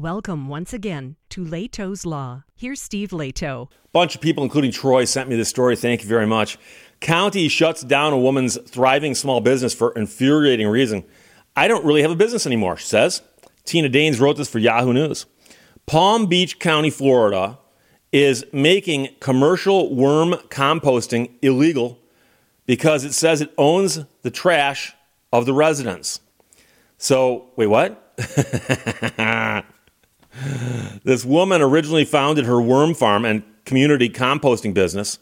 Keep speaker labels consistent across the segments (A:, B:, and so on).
A: Welcome once again to Lehto's Law. Here's Steve Lehto.
B: bunch of people, including Troy, sent me this story. Thank you very much. County shuts down a woman's thriving small business for infuriating reason. I don't really have a business anymore, she says. Tina Deines wrote this for Yahoo News. Palm Beach County, Florida, is making commercial worm composting illegal because it says it owns the trash of the residents. So, wait, what? this woman originally founded her worm farm and community composting business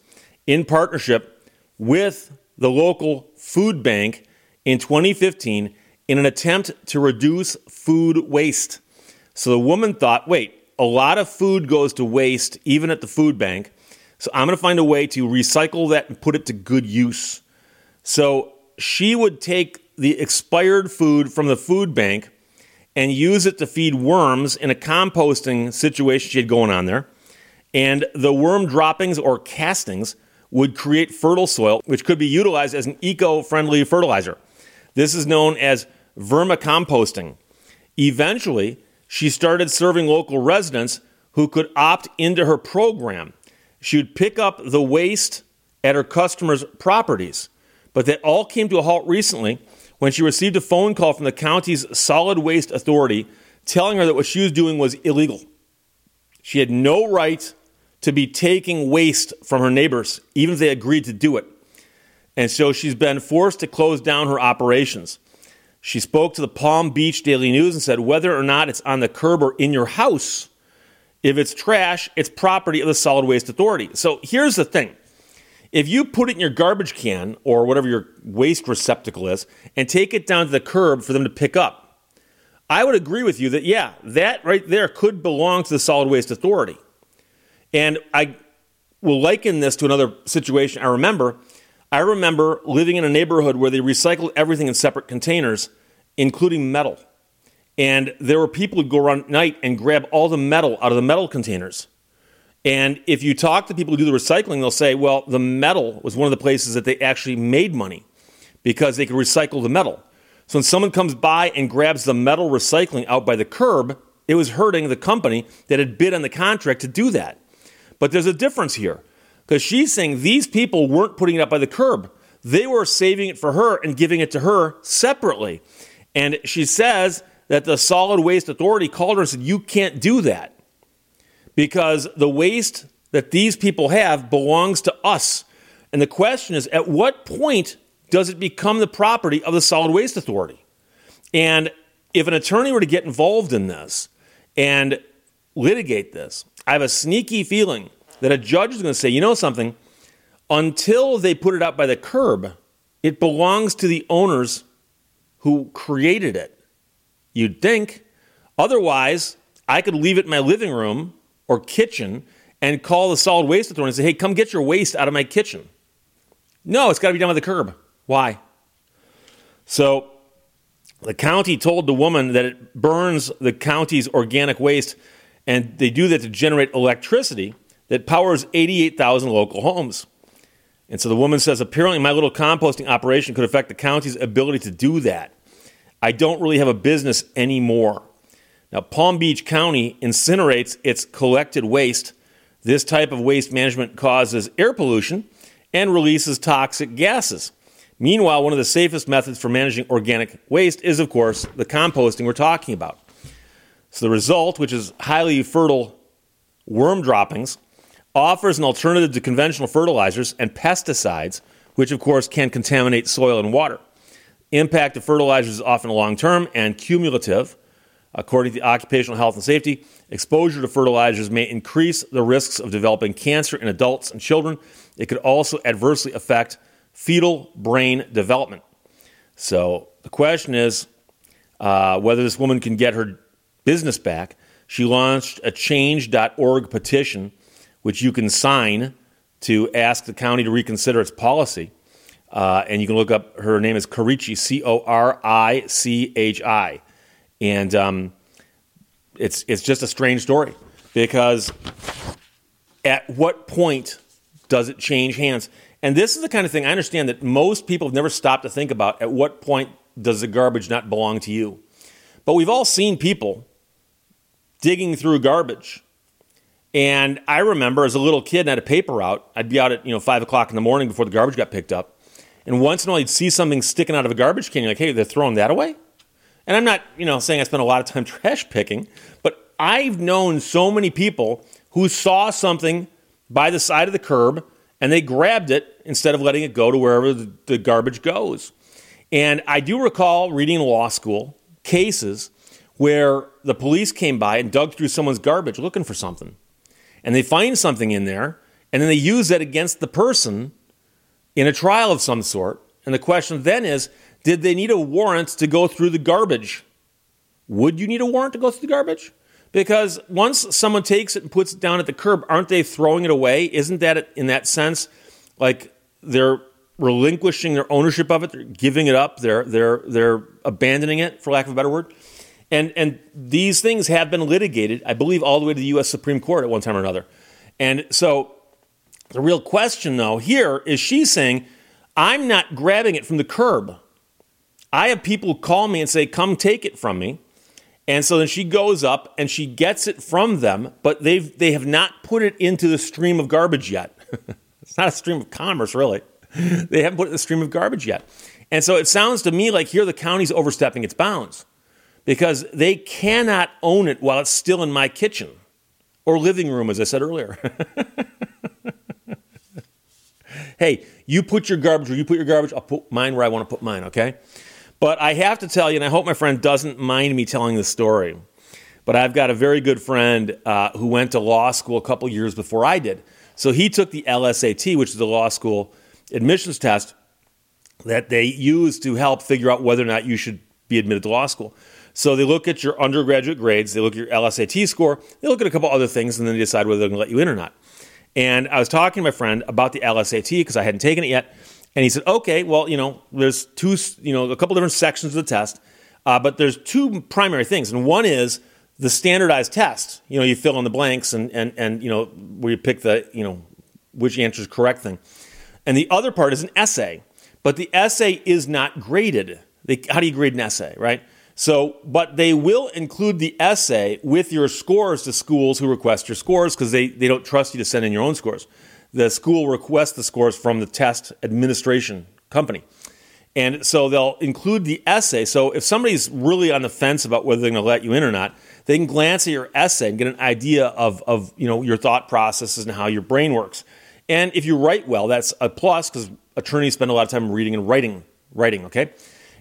B: in partnership with the local food bank in 2015 in an attempt to reduce food waste. So the woman thought, wait, a lot of food goes to waste even at the food bank. So I'm going to find a way to recycle that and put it to good use. So she would take the expired food from the food bank and use it to feed worms in a composting situation she had going on there. And the worm droppings or castings would create fertile soil, which could be utilized as an eco friendly fertilizer. This is known as vermicomposting. Eventually, she started serving local residents who could opt into her program. She would pick up the waste at her customers' properties. But that all came to a halt recently when she received a phone call from the county's solid waste authority telling her that what she was doing was illegal. She had no right to be taking waste from her neighbors, even if they agreed to do it. And so she's been forced to close down her operations. She spoke to the Palm Beach Daily News and said whether or not it's on the curb or in your house, if it's trash, it's property of the Solid Waste Authority. So here's the thing if you put it in your garbage can or whatever your waste receptacle is and take it down to the curb for them to pick up, I would agree with you that, yeah, that right there could belong to the Solid Waste Authority. And I will liken this to another situation I remember. I remember living in a neighborhood where they recycled everything in separate containers, including metal. And there were people who'd go around at night and grab all the metal out of the metal containers. And if you talk to people who do the recycling, they'll say, well, the metal was one of the places that they actually made money because they could recycle the metal. So when someone comes by and grabs the metal recycling out by the curb, it was hurting the company that had bid on the contract to do that. But there's a difference here because she's saying these people weren't putting it up by the curb. They were saving it for her and giving it to her separately. And she says that the Solid Waste Authority called her and said, You can't do that because the waste that these people have belongs to us. And the question is at what point does it become the property of the Solid Waste Authority? And if an attorney were to get involved in this and litigate this, I have a sneaky feeling that a judge is going to say, you know something, until they put it out by the curb, it belongs to the owners who created it. You'd think. Otherwise, I could leave it in my living room or kitchen and call the solid waste authority and say, hey, come get your waste out of my kitchen. No, it's got to be done by the curb. Why? So the county told the woman that it burns the county's organic waste, and they do that to generate electricity that powers 88,000 local homes. And so the woman says, apparently, my little composting operation could affect the county's ability to do that. I don't really have a business anymore. Now, Palm Beach County incinerates its collected waste. This type of waste management causes air pollution and releases toxic gases. Meanwhile, one of the safest methods for managing organic waste is, of course, the composting we're talking about. So, the result, which is highly fertile worm droppings, offers an alternative to conventional fertilizers and pesticides, which, of course, can contaminate soil and water. Impact of fertilizers is often long term and cumulative. According to Occupational Health and Safety, exposure to fertilizers may increase the risks of developing cancer in adults and children. It could also adversely affect fetal brain development. So the question is uh, whether this woman can get her business back. She launched a change.org petition, which you can sign to ask the county to reconsider its policy. Uh, and you can look up her name is Corichi, C O R I C H I and um, it's it's just a strange story because at what point does it change hands? And this is the kind of thing I understand that most people have never stopped to think about. At what point does the garbage not belong to you? But we've all seen people digging through garbage. And I remember as a little kid and I had a paper route, I'd be out at you know five o'clock in the morning before the garbage got picked up. And once in a while you'd see something sticking out of a garbage can, you're like, hey, they're throwing that away? And I'm not, you know, saying I spent a lot of time trash picking, but I've known so many people who saw something by the side of the curb and they grabbed it instead of letting it go to wherever the, the garbage goes. And I do recall reading in law school cases where the police came by and dug through someone's garbage looking for something. And they find something in there, and then they use that against the person in a trial of some sort. And the question then is did they need a warrant to go through the garbage? Would you need a warrant to go through the garbage? Because once someone takes it and puts it down at the curb, aren't they throwing it away? Isn't that, in that sense, like they're relinquishing their ownership of it, they're giving it up, they're, they're, they're abandoning it, for lack of a better word? And, and these things have been litigated, I believe, all the way to the U.S. Supreme Court at one time or another. And so the real question, though, here is she's saying, I'm not grabbing it from the curb. I have people call me and say, Come take it from me. And so then she goes up and she gets it from them, but they've, they have not put it into the stream of garbage yet. it's not a stream of commerce, really. they haven't put it in the stream of garbage yet. And so it sounds to me like here the county's overstepping its bounds because they cannot own it while it's still in my kitchen or living room, as I said earlier. hey, you put your garbage where you put your garbage, I'll put mine where I want to put mine, okay? But I have to tell you, and I hope my friend doesn't mind me telling this story, but I've got a very good friend uh, who went to law school a couple years before I did. So he took the LSAT, which is the law school admissions test that they use to help figure out whether or not you should be admitted to law school. So they look at your undergraduate grades, they look at your LSAT score, they look at a couple other things, and then they decide whether they're going to let you in or not. And I was talking to my friend about the LSAT because I hadn't taken it yet. And he said, okay, well, you know, there's two, you know, a couple different sections of the test, uh, but there's two primary things. And one is the standardized test. You know, you fill in the blanks and, and, and you know, where you pick the, you know, which answer is correct thing. And the other part is an essay. But the essay is not graded. They, how do you grade an essay, right? So, but they will include the essay with your scores to schools who request your scores because they, they don't trust you to send in your own scores the school requests the scores from the test administration company. And so they'll include the essay. So if somebody's really on the fence about whether they're going to let you in or not, they can glance at your essay and get an idea of, of you know, your thought processes and how your brain works. And if you write well, that's a plus because attorneys spend a lot of time reading and writing, writing, okay?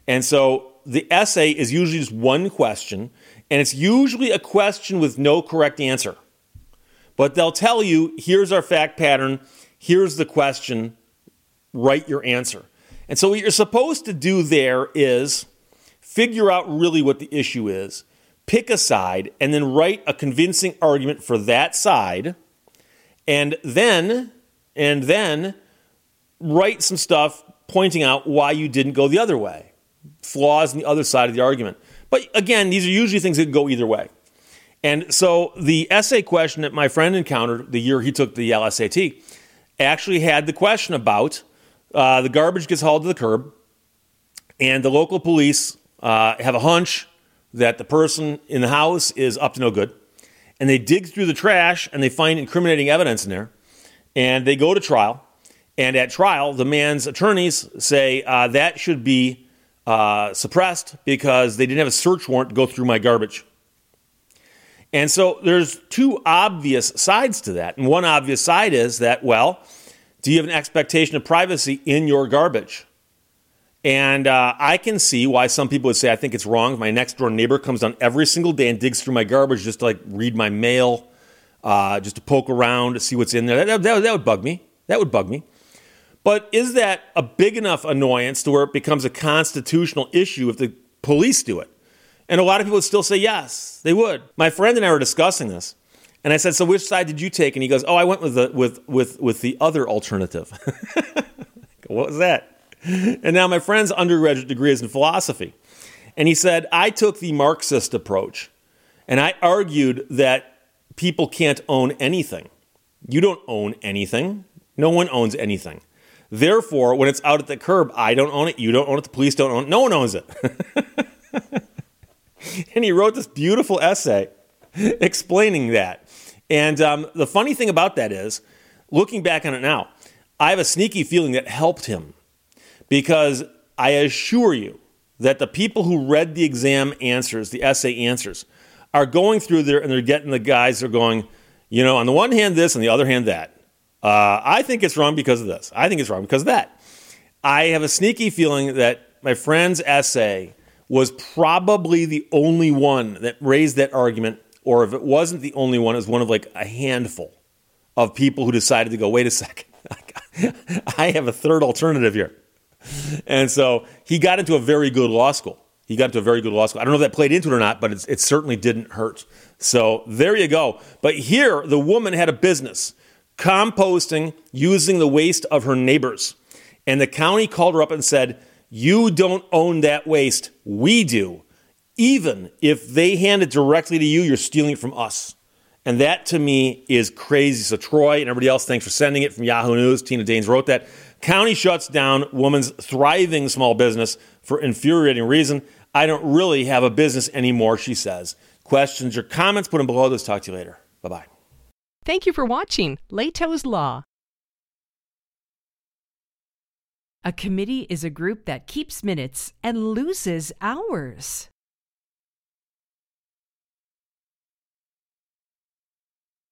B: And so the essay is usually just one question, and it's usually a question with no correct answer. But they'll tell you here's our fact pattern, here's the question, write your answer. And so, what you're supposed to do there is figure out really what the issue is, pick a side, and then write a convincing argument for that side, and then, and then write some stuff pointing out why you didn't go the other way, flaws in the other side of the argument. But again, these are usually things that go either way. And so the essay question that my friend encountered the year he took the LSAT actually had the question about uh, the garbage gets hauled to the curb, and the local police uh, have a hunch that the person in the house is up to no good. And they dig through the trash and they find incriminating evidence in there. And they go to trial. And at trial, the man's attorneys say uh, that should be uh, suppressed because they didn't have a search warrant to go through my garbage. And so there's two obvious sides to that. And one obvious side is that, well, do you have an expectation of privacy in your garbage? And uh, I can see why some people would say, I think it's wrong. My next door neighbor comes down every single day and digs through my garbage just to like read my mail, uh, just to poke around to see what's in there. That, that, that would bug me. That would bug me. But is that a big enough annoyance to where it becomes a constitutional issue if the police do it? And a lot of people would still say yes, they would. My friend and I were discussing this. And I said, "So which side did you take?" And he goes, "Oh, I went with the with with with the other alternative." what was that? And now my friend's undergraduate degree is in philosophy. And he said, "I took the Marxist approach. And I argued that people can't own anything. You don't own anything. No one owns anything. Therefore, when it's out at the curb, I don't own it, you don't own it, the police don't own it, no one owns it." and he wrote this beautiful essay explaining that. And um, the funny thing about that is, looking back on it now, I have a sneaky feeling that helped him because I assure you that the people who read the exam answers, the essay answers, are going through there and they're getting the guys are going, you know, on the one hand this, on the other hand that. Uh, I think it's wrong because of this. I think it's wrong because of that. I have a sneaky feeling that my friend's essay was probably the only one that raised that argument, or if it wasn't the only one, it was one of like a handful of people who decided to go, wait a second, I have a third alternative here. And so he got into a very good law school. He got into a very good law school. I don't know if that played into it or not, but it certainly didn't hurt. So there you go. But here, the woman had a business composting using the waste of her neighbors. And the county called her up and said, You don't own that waste. We do. Even if they hand it directly to you, you're stealing it from us. And that to me is crazy. So, Troy and everybody else, thanks for sending it from Yahoo News. Tina Deines wrote that. County shuts down woman's thriving small business for infuriating reason. I don't really have a business anymore, she says. Questions or comments, put them below this. Talk to you later. Bye bye.
A: Thank you for watching Lehto's Law. A committee is a group that keeps minutes and loses hours.